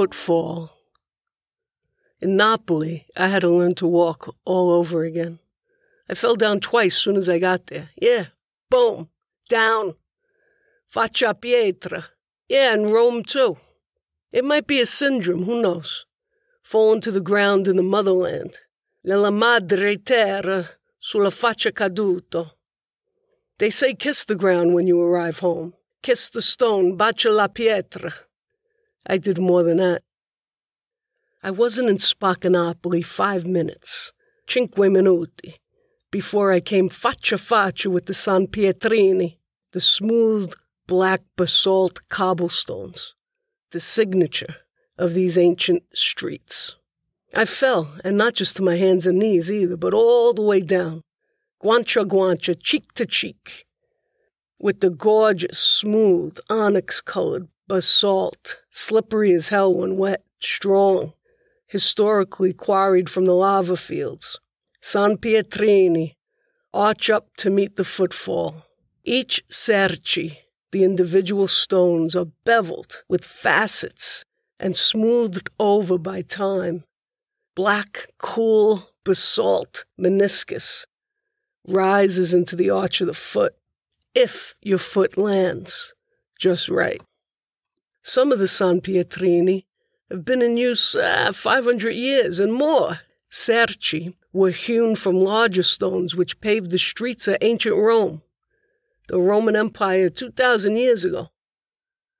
footfall. In Napoli, I had to learn to walk all over again. I fell down twice soon as I got there. Yeah, boom, down. Faccia pietra. Yeah, in Rome too. It might be a syndrome, who knows? Fallen to the ground in the motherland. Nella madre terra, sulla faccia caduto. They say kiss the ground when you arrive home. Kiss the stone, bacia la pietra. I did more than that. I wasn't in Spaccanapoli five minutes, cinque minuti, before I came faccia faccia with the San Pietrini, the smooth black basalt cobblestones, the signature of these ancient streets. I fell, and not just to my hands and knees either, but all the way down, guancia guancia, cheek to cheek, with the gorgeous, smooth, onyx colored basalt, slippery as hell when wet, strong, historically quarried from the lava fields. San Pietrini, arch up to meet the footfall. Each cerci, the individual stones, are beveled with facets and smoothed over by time. Black, cool basalt meniscus rises into the arch of the foot if your foot lands just right. Some of the San Pietrini have been in use uh, 500 years and more. Cerci were hewn from larger stones which paved the streets of ancient Rome, the Roman Empire 2,000 years ago.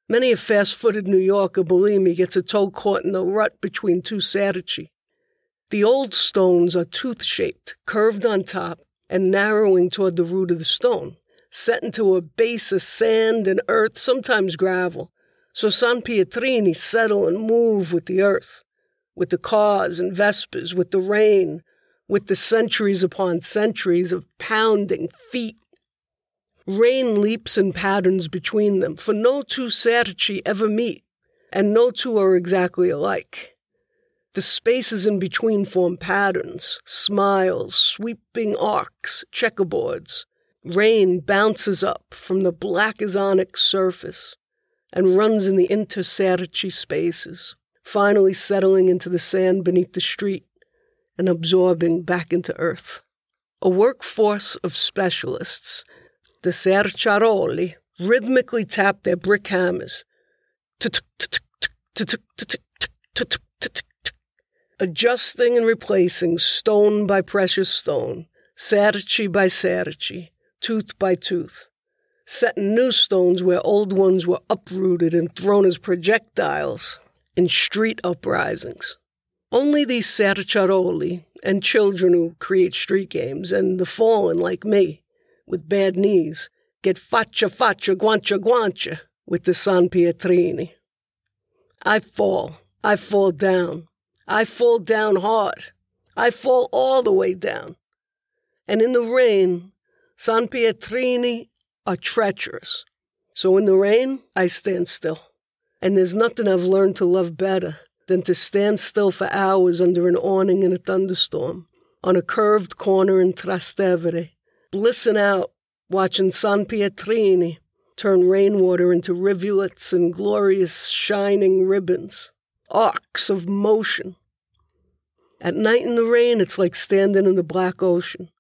Many a fast footed New Yorker, believe me, gets a toe caught in the rut between two Cerci. The old stones are tooth shaped, curved on top, and narrowing toward the root of the stone, set into a base of sand and earth, sometimes gravel, so San Pietrini settle and move with the earth, with the cars and Vespas, with the rain, with the centuries upon centuries of pounding feet. Rain leaps and patterns between them, for no two Cerci ever meet, and no two are exactly alike. The spaces in between form patterns, smiles, sweeping arcs, checkerboards. Rain bounces up from the black as onyx surface and runs in the intercerci spaces, finally settling into the sand beneath the street and absorbing back into earth. A workforce of specialists, the Cerciaroli, rhythmically tap their brick hammers, adjusting and replacing stone by precious stone, cerci by cerci, tooth by tooth setting new stones where old ones were uprooted and thrown as projectiles in street uprisings. Only these Cerciaroli and children who create street games and the fallen like me, with bad knees, get faccia faccia guancia guancia with the San Pietrini. I fall. I fall down. I fall down hard. I fall all the way down. And in the rain, San Pietrini are treacherous. So in the rain, I stand still. And there's nothing I've learned to love better than to stand still for hours under an awning in a thunderstorm, on a curved corner in Trastevere, blissing out, watching San Pietrini turn rainwater into rivulets and glorious shining ribbons, arcs of motion. At night in the rain, it's like standing in the black ocean,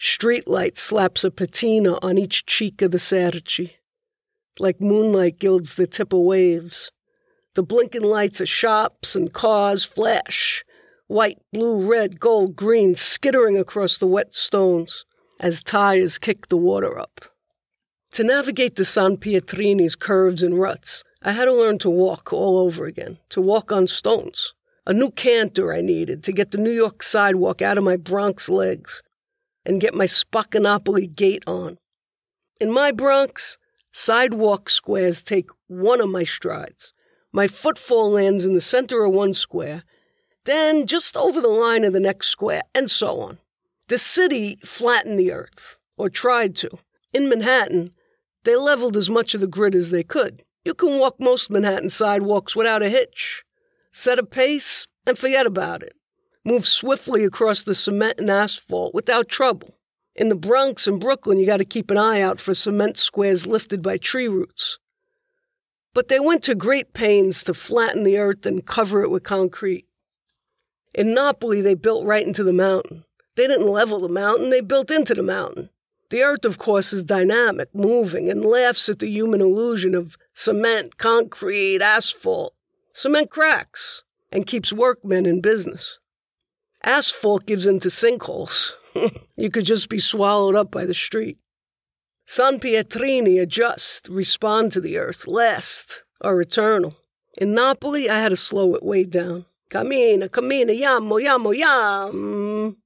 Streetlight slaps a patina on each cheek of the Cerci, like moonlight gilds the tip of waves. The blinking lights of shops and cars flash, white, blue, red, gold, green, skittering across the wet stones as tires kick the water up. To navigate the San Pietrini's curves and ruts, I had to learn to walk all over again, to walk on stones. A new canter I needed to get the New York sidewalk out of my Bronx legs, and get my Spaccanapoli gait on. In my Bronx, sidewalk squares take one of my strides. My footfall lands in the center of one square, then just over the line of the next square, and so on. The city flattened the earth, or tried to. In Manhattan, they leveled as much of the grid as they could. You can walk most Manhattan sidewalks without a hitch. Set a pace and forget about it move swiftly across the cement and asphalt without trouble. In the Bronx and Brooklyn, you got to keep an eye out for cement squares lifted by tree roots. but they went to great pains to flatten the earth and cover it with concrete. In Napoli, they built right into the mountain. They didn't level the mountain, they built into the mountain. The earth, of course, is dynamic, moving, and laughs at the human illusion of cement, concrete, asphalt. Cement cracks and keeps workmen in business. Asphalt gives into sinkholes. you could just be swallowed up by the street. San Pietrini adjust, respond to the earth, last, are eternal. In Napoli, I had to slow it way down. Cammina, cammina, yamo, yamo, yam.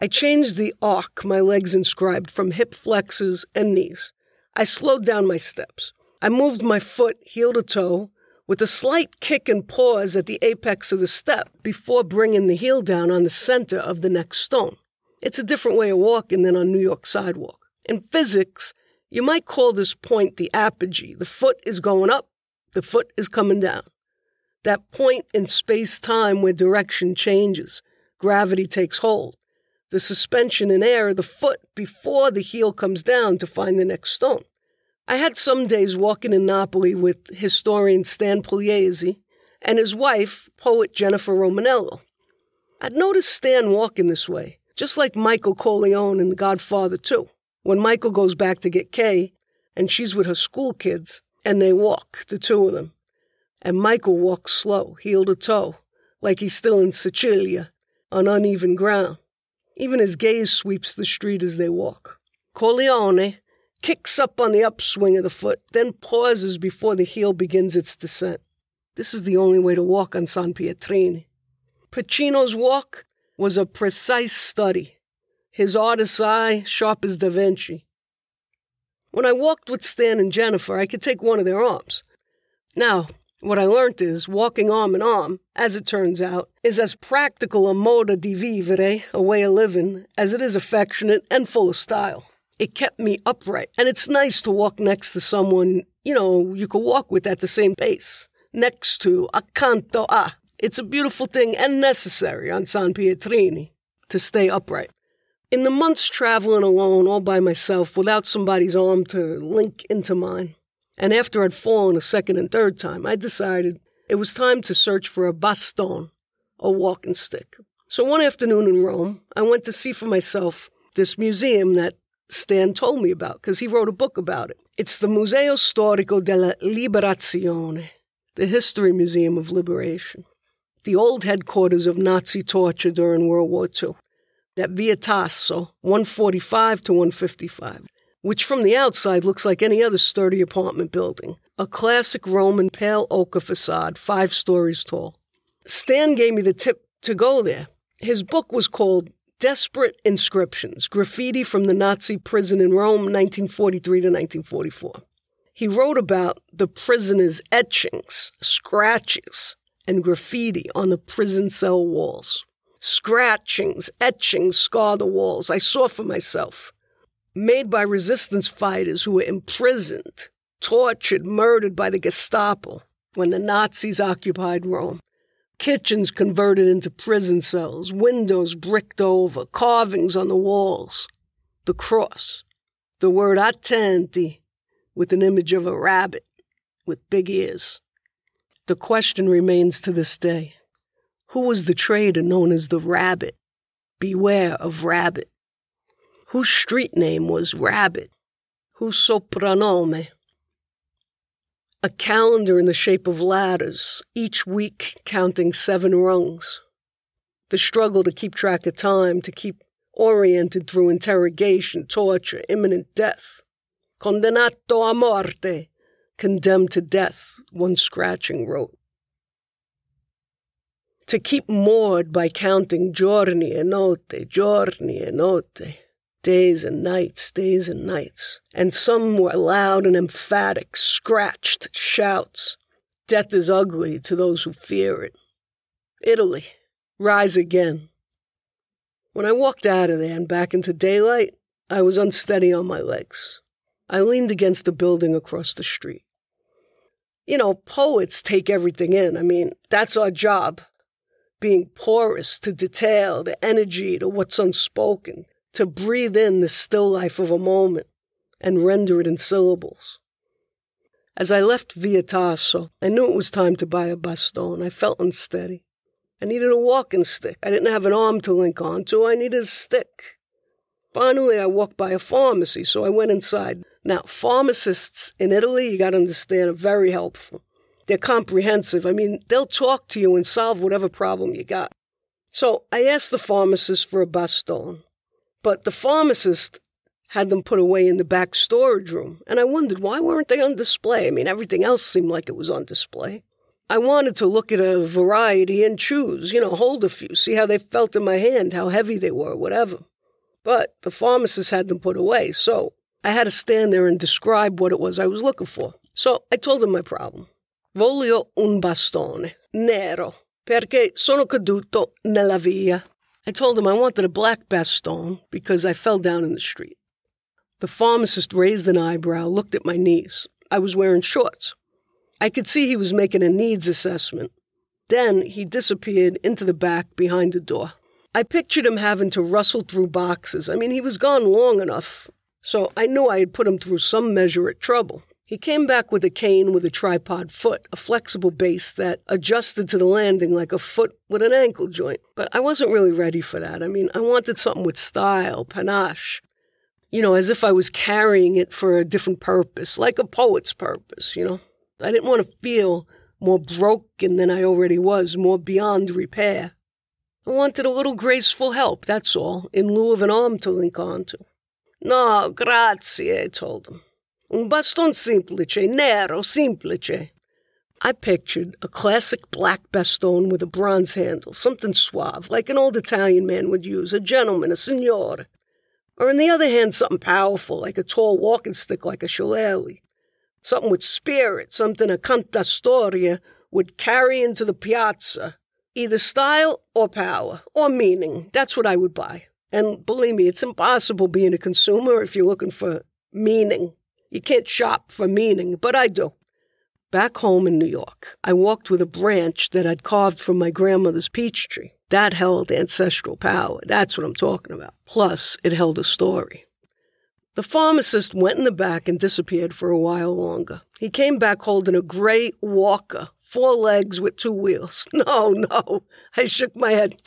I changed the arc my legs inscribed from hip flexes and knees. I slowed down my steps. I moved my foot heel to toe with a slight kick and pause at the apex of the step before bringing the heel down on the center of the next stone. It's a different way of walking than on New York sidewalk. In physics, you might call this point the apogee. The foot is going up, the foot is coming down. That point in space time where direction changes, gravity takes hold. The suspension in air of the foot before the heel comes down to find the next stone. I had some days walking in Napoli with historian Stan Pugliese and his wife, poet Jennifer Romanello. I'd noticed Stan walking this way, just like Michael Corleone in The Godfather 2 when Michael goes back to get Kay and she's with her school kids and they walk, the two of them. And Michael walks slow, heel to toe, like he's still in Sicilia, on uneven ground. Even his gaze sweeps the street as they walk. Corleone kicks up on the upswing of the foot, then pauses before the heel begins its descent. This is the only way to walk on San Pietrini. Pacino's walk was a precise study his artist's eye sharp as Da Vinci. When I walked with Stan and Jennifer, I could take one of their arms. Now, what I learned is walking arm in arm, as it turns out, is as practical a modo di vivere, a way of living, as it is affectionate and full of style. It kept me upright, and it's nice to walk next to someone, you know, you could walk with at the same pace. Next to, accanto a. Ah, it's a beautiful thing and necessary on San Pietrini to stay upright. In the months traveling alone, all by myself, without somebody's arm to link into mine, and after I'd fallen a second and third time, I decided it was time to search for a baston, a walking stick. So one afternoon in Rome, I went to see for myself this museum that Stan told me about because he wrote a book about it. It's the Museo Storico della Liberazione, the History Museum of Liberation, the old headquarters of Nazi torture during World War II at Via Tasso, 145 to 155, which from the outside looks like any other sturdy apartment building. A classic Roman pale ochre facade, five stories tall. Stan gave me the tip to go there. His book was called Desperate Inscriptions Graffiti from the Nazi Prison in Rome, 1943 to 1944. He wrote about the prisoners' etchings, scratches, and graffiti on the prison cell walls. Scratchings, etchings scar the walls. I saw for myself. Made by resistance fighters who were imprisoned, tortured, murdered by the Gestapo when the Nazis occupied Rome. Kitchens converted into prison cells, windows bricked over, carvings on the walls. The cross, the word attenti, with an image of a rabbit with big ears. The question remains to this day who was the trader known as the Rabbit? Beware of Rabbit. Whose street name was Rabbit? Whose soprannome? A calendar in the shape of ladders, each week counting seven rungs. The struggle to keep track of time, to keep oriented through interrogation, torture, imminent death. Condenato a morte, condemned to death, one scratching wrote to keep moored by counting giorni e notte, giorni e notte, days and nights, days and nights. And some were loud and emphatic, scratched shouts. Death is ugly to those who fear it. Italy, rise again. When I walked out of there and back into daylight, I was unsteady on my legs. I leaned against a building across the street. You know, poets take everything in. I mean, that's our job being porous to detail, to energy, to what's unspoken, to breathe in the still life of a moment and render it in syllables. As I left Via Tasso, I knew it was time to buy a bastone. I felt unsteady. I needed a walking stick. I didn't have an arm to link onto. I needed a stick. Finally, I walked by a pharmacy, so I went inside. Now, pharmacists in Italy, you got to understand, are very helpful. They're comprehensive. I mean, they'll talk to you and solve whatever problem you got. So I asked the pharmacist for a bastone, but the pharmacist had them put away in the back storage room, and I wondered why weren't they on display? I mean, everything else seemed like it was on display. I wanted to look at a variety and choose, you know, hold a few, see how they felt in my hand, how heavy they were, whatever. But the pharmacist had them put away, so I had to stand there and describe what it was I was looking for. So I told him my problem. Voglio un bastone, nero, perché sono caduto nella via. I told him I wanted a black bastone because I fell down in the street. The pharmacist raised an eyebrow, looked at my knees. I was wearing shorts. I could see he was making a needs assessment. Then he disappeared into the back behind the door. I pictured him having to rustle through boxes. I mean, he was gone long enough, so I knew I had put him through some measure of trouble. He came back with a cane with a tripod foot, a flexible base that adjusted to the landing like a foot with an ankle joint. But I wasn't really ready for that. I mean, I wanted something with style, panache. You know, as if I was carrying it for a different purpose, like a poet's purpose, you know. I didn't want to feel more broken than I already was, more beyond repair. I wanted a little graceful help, that's all, in lieu of an arm to link onto. No, grazie, I told him. Um Un baston semplice, nero, semplice. I pictured a classic black baston with a bronze handle, something suave, like an old Italian man would use, a gentleman, a signore. Or on the other hand, something powerful, like a tall walking stick like a shillelagh. Something with spirit, something a cantastoria would carry into the piazza. Either style or power or meaning. That's what I would buy. And believe me, it's impossible being a consumer if you're looking for meaning. You can't shop for meaning, but I do. Back home in New York, I walked with a branch that I'd carved from my grandmother's peach tree. That held ancestral power. That's what I'm talking about. Plus, it held a story. The pharmacist went in the back and disappeared for a while longer. He came back holding a gray walker, four legs with two wheels. No, no. I shook my head.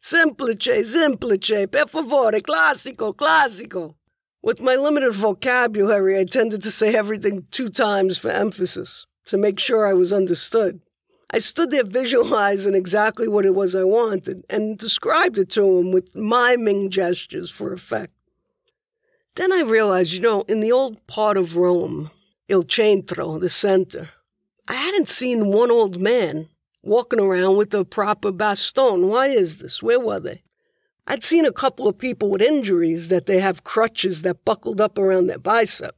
Semplice, semplice, per favore, classico, classico. With my limited vocabulary, I tended to say everything two times for emphasis, to make sure I was understood. I stood there visualizing exactly what it was I wanted and described it to him with miming gestures for effect. Then I realized, you know, in the old part of Rome, Il Centro, the center, I hadn't seen one old man walking around with a proper baston. Why is this? Where were they? I'd seen a couple of people with injuries that they have crutches that buckled up around their bicep.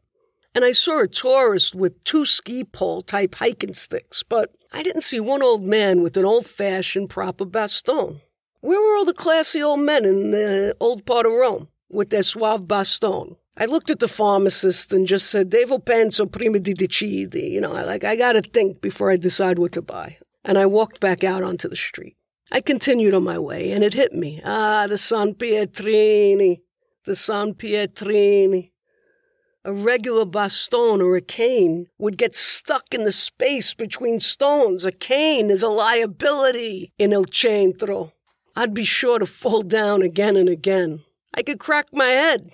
And I saw a tourist with two ski pole type hiking sticks, but I didn't see one old man with an old fashioned proper baston. Where were all the classy old men in the old part of Rome with their suave baston? I looked at the pharmacist and just said, Devo penso prima di decidi. You know, like, I gotta think before I decide what to buy. And I walked back out onto the street. I continued on my way, and it hit me. Ah, the San Pietrini, the San Pietrini. A regular baston or a cane would get stuck in the space between stones. A cane is a liability in El Centro. I'd be sure to fall down again and again. I could crack my head.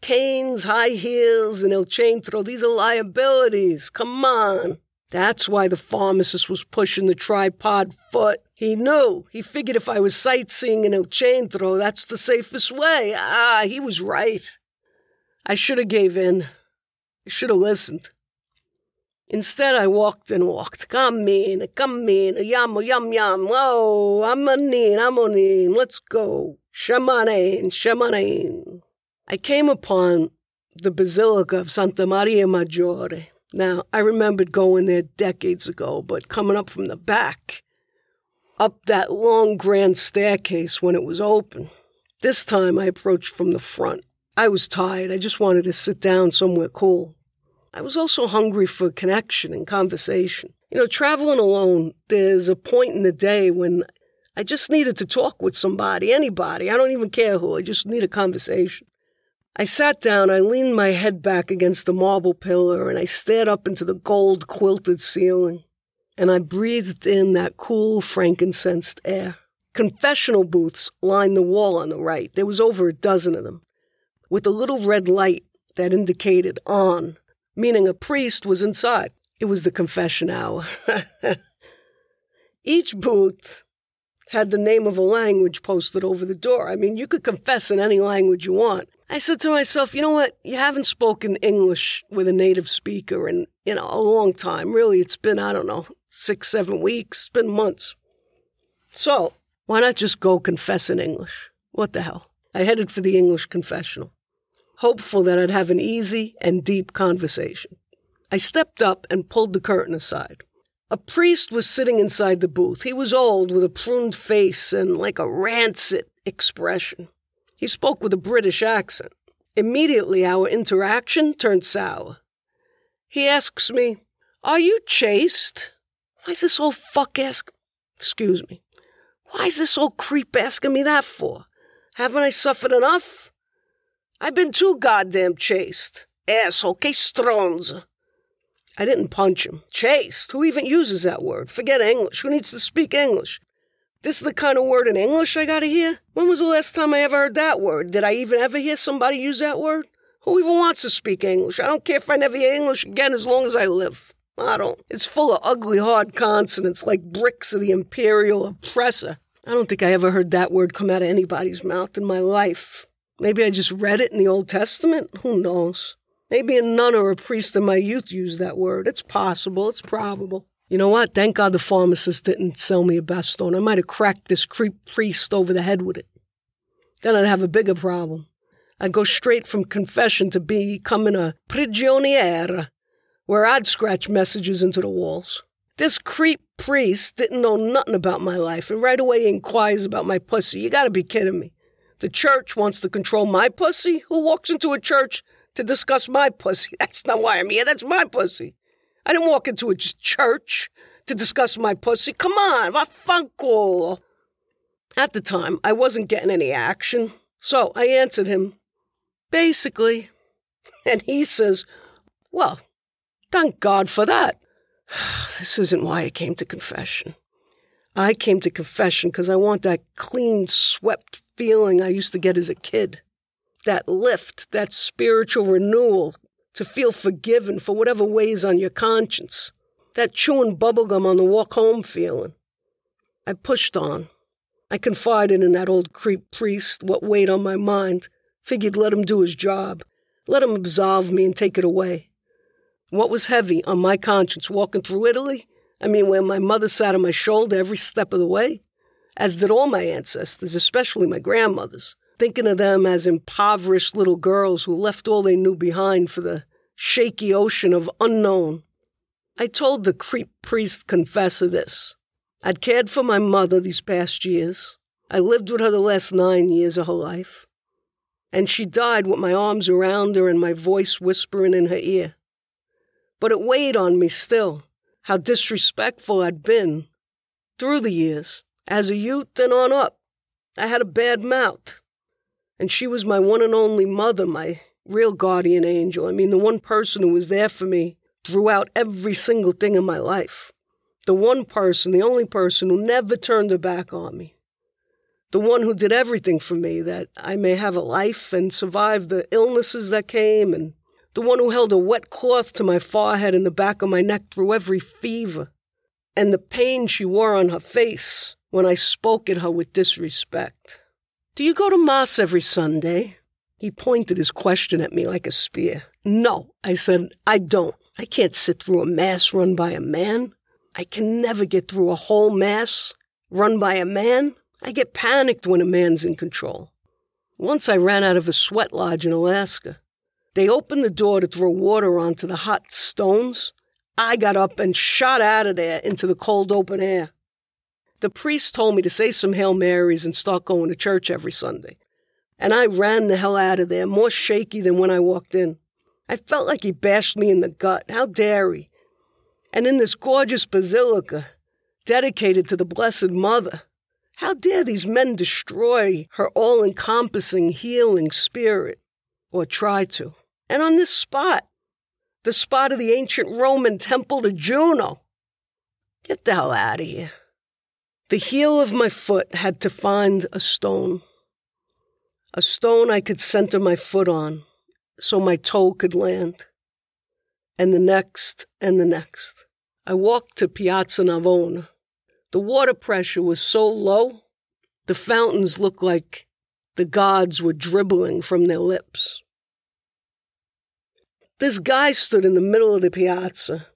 Canes, high heels, and El Centro, these are liabilities. Come on. That's why the pharmacist was pushing the tripod foot. He knew. He figured if I was sightseeing in El Centro, that's the safest way. Ah, he was right. I should have gave in. I should have listened. Instead, I walked and walked. Come in, come in, yum, yum, yum. Oh, I'm on in, I'm on in. Let's go. Shamanin, shamanin. I came upon the Basilica of Santa Maria Maggiore. Now, I remembered going there decades ago, but coming up from the back, up that long grand staircase when it was open. This time I approached from the front. I was tired. I just wanted to sit down somewhere cool. I was also hungry for connection and conversation. You know, traveling alone, there's a point in the day when I just needed to talk with somebody, anybody. I don't even care who. I just need a conversation. I sat down, I leaned my head back against the marble pillar, and I stared up into the gold quilted ceiling. And I breathed in that cool, frankincense air. Confessional booths lined the wall on the right. There was over a dozen of them, with a little red light that indicated on, meaning a priest was inside. It was the confession hour. Each booth had the name of a language posted over the door. I mean, you could confess in any language you want. I said to myself, you know what? You haven't spoken English with a native speaker in, you know, a long time. Really, it's been, I don't know, six, seven weeks. It's been months. So, why not just go confess in English? What the hell? I headed for the English confessional, hopeful that I'd have an easy and deep conversation. I stepped up and pulled the curtain aside. A priest was sitting inside the booth. He was old, with a pruned face and like a rancid expression. He spoke with a British accent. Immediately, our interaction turned sour. He asks me, Are you chaste? Why is this old fuck ask? Excuse me. Why is this old creep asking me that for? Haven't I suffered enough? I've been too goddamn chaste. Asshole, que stronza. I didn't punch him. Chaste? Who even uses that word? Forget English. Who needs to speak English? This is the kind of word in English I gotta hear? When was the last time I ever heard that word? Did I even ever hear somebody use that word? Who even wants to speak English? I don't care if I never hear English again as long as I live. I don't. It's full of ugly, hard consonants like bricks of the imperial oppressor. I don't think I ever heard that word come out of anybody's mouth in my life. Maybe I just read it in the Old Testament? Who knows? Maybe a nun or a priest in my youth used that word. It's possible. It's probable. You know what? Thank God the pharmacist didn't sell me a Bastone. I might have cracked this creep priest over the head with it. Then I'd have a bigger problem. I'd go straight from confession to becoming a prigioniera, where I'd scratch messages into the walls. This creep priest didn't know nothing about my life and right away he inquires about my pussy. You gotta be kidding me. The church wants to control my pussy? Who walks into a church to discuss my pussy? That's not why I'm here. That's my pussy. I didn't walk into a church to discuss my pussy. Come on, my funko. At the time, I wasn't getting any action, so I answered him, basically. And he says, Well, thank God for that. this isn't why I came to confession. I came to confession because I want that clean, swept feeling I used to get as a kid. That lift, that spiritual renewal to feel forgiven for whatever weighs on your conscience. That chewing bubblegum on the walk home feeling. I pushed on. I confided in that old creep priest what weighed on my mind, figured let him do his job, let him absolve me and take it away. What was heavy on my conscience walking through Italy? I mean, where my mother sat on my shoulder every step of the way, as did all my ancestors, especially my grandmothers thinking of them as impoverished little girls who left all they knew behind for the shaky ocean of unknown. I told the creep priest confessor this. I'd cared for my mother these past years. I lived with her the last nine years of her life. And she died with my arms around her and my voice whispering in her ear. But it weighed on me still, how disrespectful I'd been through the years, as a youth and on up. I had a bad mouth, and she was my one and only mother, my real guardian angel. I mean, the one person who was there for me throughout every single thing in my life. The one person, the only person who never turned her back on me. The one who did everything for me that I may have a life and survive the illnesses that came, and the one who held a wet cloth to my forehead and the back of my neck through every fever, and the pain she wore on her face when I spoke at her with disrespect. Do you go to Mass every Sunday? He pointed his question at me like a spear. No, I said, I don't. I can't sit through a Mass run by a man. I can never get through a whole Mass run by a man. I get panicked when a man's in control. Once I ran out of a sweat lodge in Alaska. They opened the door to throw water onto the hot stones. I got up and shot out of there into the cold open air. The priest told me to say some Hail Marys and start going to church every Sunday. And I ran the hell out of there, more shaky than when I walked in. I felt like he bashed me in the gut. How dare he? And in this gorgeous basilica, dedicated to the Blessed Mother, how dare these men destroy her all encompassing, healing spirit? or try to. And on this spot, the spot of the ancient Roman temple to Juno. Get the hell out of here. The heel of my foot had to find a stone. A stone I could center my foot on so my toe could land. And the next and the next. I walked to Piazza Navona. The water pressure was so low, the fountains looked like the gods were dribbling from their lips. This guy stood in the middle of the piazza,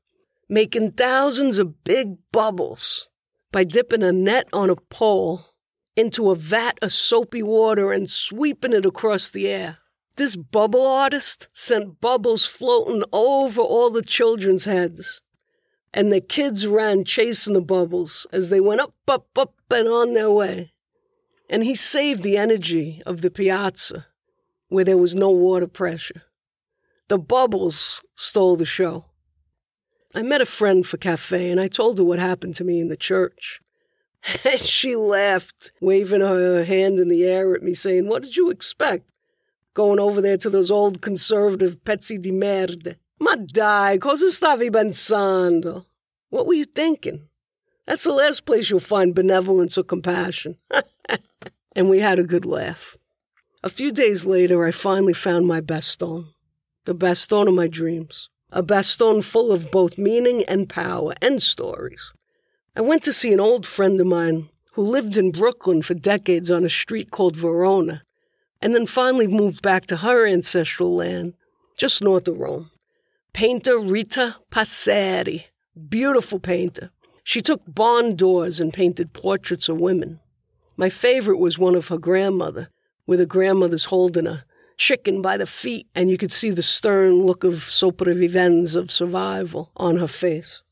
making thousands of big bubbles by dipping a net on a pole into a vat of soapy water and sweeping it across the air. This bubble artist sent bubbles floating over all the children's heads. And the kids ran chasing the bubbles as they went up, up, up, and on their way. And he saved the energy of the piazza where there was no water pressure. The bubbles stole the show. I met a friend for cafe and I told her what happened to me in the church. And she laughed, waving her hand in the air at me, saying, What did you expect? Going over there to those old conservative pezzi di merda. Ma dai, cosa stavi pensando? What were you thinking? That's the last place you'll find benevolence or compassion. and we had a good laugh. A few days later, I finally found my baston, the baston of my dreams, a baston full of both meaning and power and stories. I went to see an old friend of mine who lived in Brooklyn for decades on a street called Verona, and then finally moved back to her ancestral land, just north of Rome. Painter Rita Passeri, beautiful painter. She took barn doors and painted portraits of women. My favorite was one of her grandmother, with the grandmother's holding a chicken by the feet, and you could see the stern look of sopravvivenza, of survival, on her face.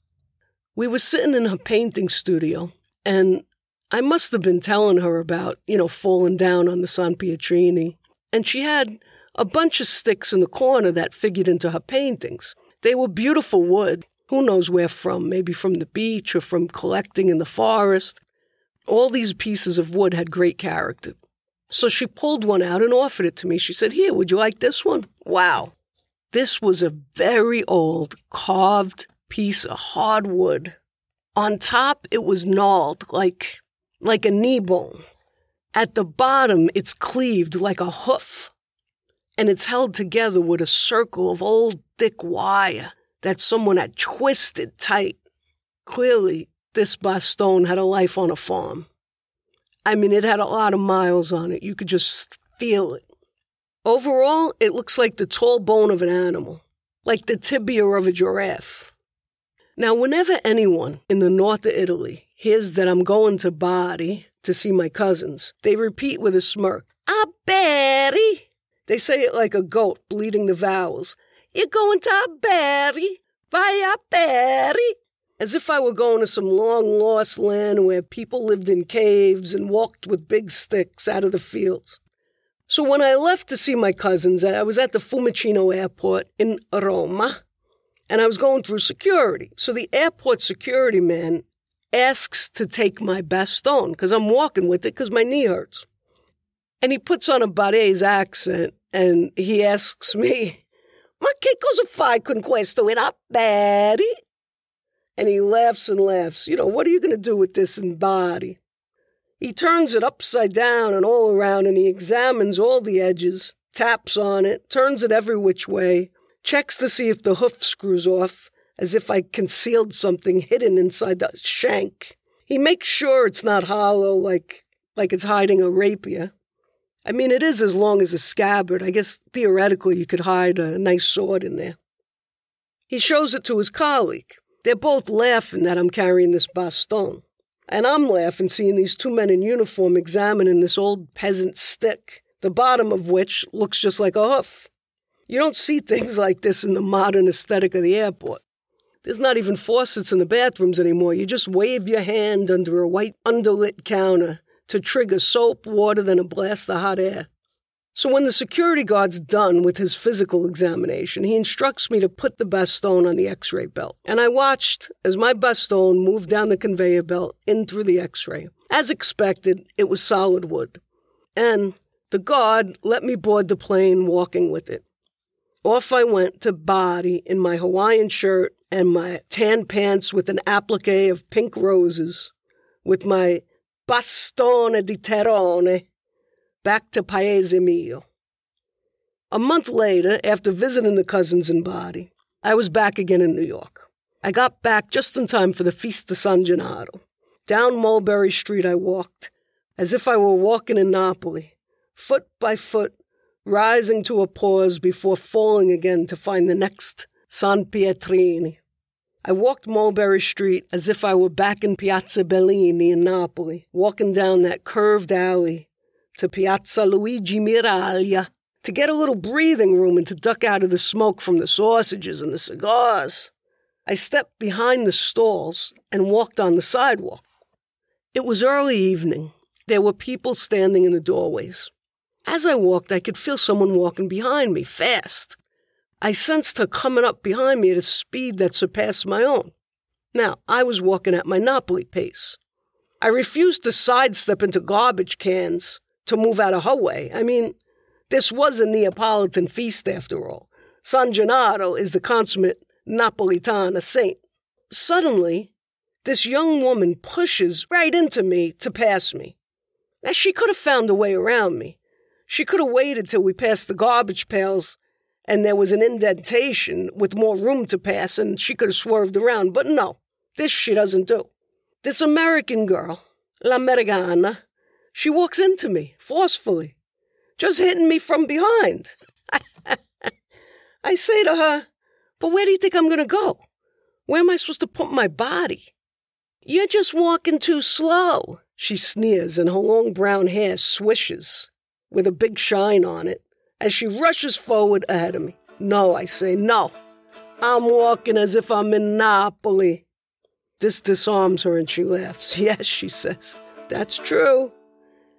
We were sitting in her painting studio, and I must have been telling her about, you know, falling down on the San Pietrini. And she had a bunch of sticks in the corner that figured into her paintings. They were beautiful wood, who knows where from, maybe from the beach or from collecting in the forest. All these pieces of wood had great character. So she pulled one out and offered it to me. She said, Here, would you like this one? Wow. This was a very old carved piece of hardwood. On top, it was gnawed like, like a knee bone. At the bottom, it's cleaved like a hoof. And it's held together with a circle of old thick wire that someone had twisted tight. Clearly, this baston had a life on a farm. I mean, it had a lot of miles on it. You could just feel it. Overall, it looks like the tall bone of an animal, like the tibia of a giraffe. Now, whenever anyone in the north of Italy hears that I'm going to Bari to see my cousins, they repeat with a smirk, A Bari. They say it like a goat bleeding the vowels. You're going to Bari? Vai a Bari? As if I were going to some long lost land where people lived in caves and walked with big sticks out of the fields. So when I left to see my cousins, I was at the Fiumicino airport in Roma, and I was going through security. So the airport security man asks to take my baston because I'm walking with it because my knee hurts. And he puts on a Barese accent and he asks me, Ma che cosa fai con questo in a Bari? And he laughs and laughs. You know, what are you going to do with this in Bari? He turns it upside down and all around and he examines all the edges, taps on it, turns it every which way, checks to see if the hoof screws off, as if I concealed something hidden inside the shank. He makes sure it's not hollow like like it's hiding a rapier. I mean, it is as long as a scabbard. I guess theoretically you could hide a nice sword in there. He shows it to his colleague. They're both laughing that I'm carrying this baston. And I'm laughing seeing these two men in uniform examining this old peasant stick, the bottom of which looks just like a hoof. You don't see things like this in the modern aesthetic of the airport. There's not even faucets in the bathrooms anymore. You just wave your hand under a white underlit counter to trigger soap, water, then a blast of hot air. So when the security guard's done with his physical examination, he instructs me to put the baston on the x-ray belt. And I watched as my baston moved down the conveyor belt in through the x-ray. As expected, it was solid wood. And The guard let me board the plane walking with it. Off I went to Bari in my Hawaiian shirt and my tan pants with an applique of pink roses, with my bastone di terrone, back to Paese Mio. A month later, after visiting the cousins in Bari, I was back again in New York. I got back just in time for the Feast of San Gennaro. Down Mulberry Street I walked, as if I were walking in Napoli, foot by foot, rising to a pause before falling again to find the next San Pietrini. I walked Mulberry Street as if I were back in Piazza Bellini in Napoli, walking down that curved alley to Piazza Luigi Miraglia to get a little breathing room and to duck out of the smoke from the sausages and the cigars. I stepped behind the stalls and walked on the sidewalk. It was early evening. There were people standing in the doorways. As I walked, I could feel someone walking behind me, fast. I sensed her coming up behind me at a speed that surpassed my own. Now, I was walking at my Napoli pace. I refused to sidestep into garbage cans to move out of her way. I mean, this was a Neapolitan feast after all. San Gennaro is the consummate Napolitana saint. Suddenly, this young woman pushes right into me to pass me. Now, she could have found a way around me. She could have waited till we passed the garbage pails and there was an indentation with more room to pass and she could have swerved around. But no, this she doesn't do. This American girl, La L'Americana, she walks into me forcefully, just hitting me from behind. I say to her, But where do you think I'm going to go? Where am I supposed to put my body? You're just walking too slow, she sneers, and her long brown hair swishes with a big shine on it as she rushes forward ahead of me. No, I say, no. I'm walking as if I'm in Napoli. This disarms her and she laughs. Yes, she says, that's true.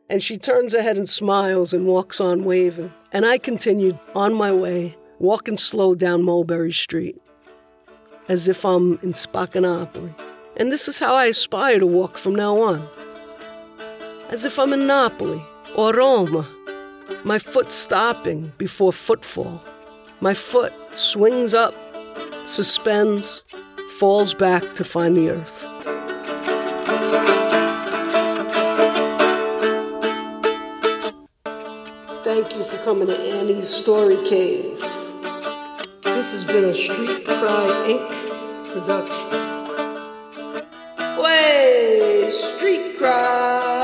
And she turns her head and smiles and walks on waving. And I continued on my way, walking slow down Mulberry Street, as if I'm in Spaccanapoli. And this is how I aspire to walk from now on. As if I'm in Napoli or Roma my foot stopping before footfall. My foot swings up, suspends, falls back to find the earth. Thank you for coming to Annie's Story Cave. This has been a Street Cry Inc. production. Way, Street Cry!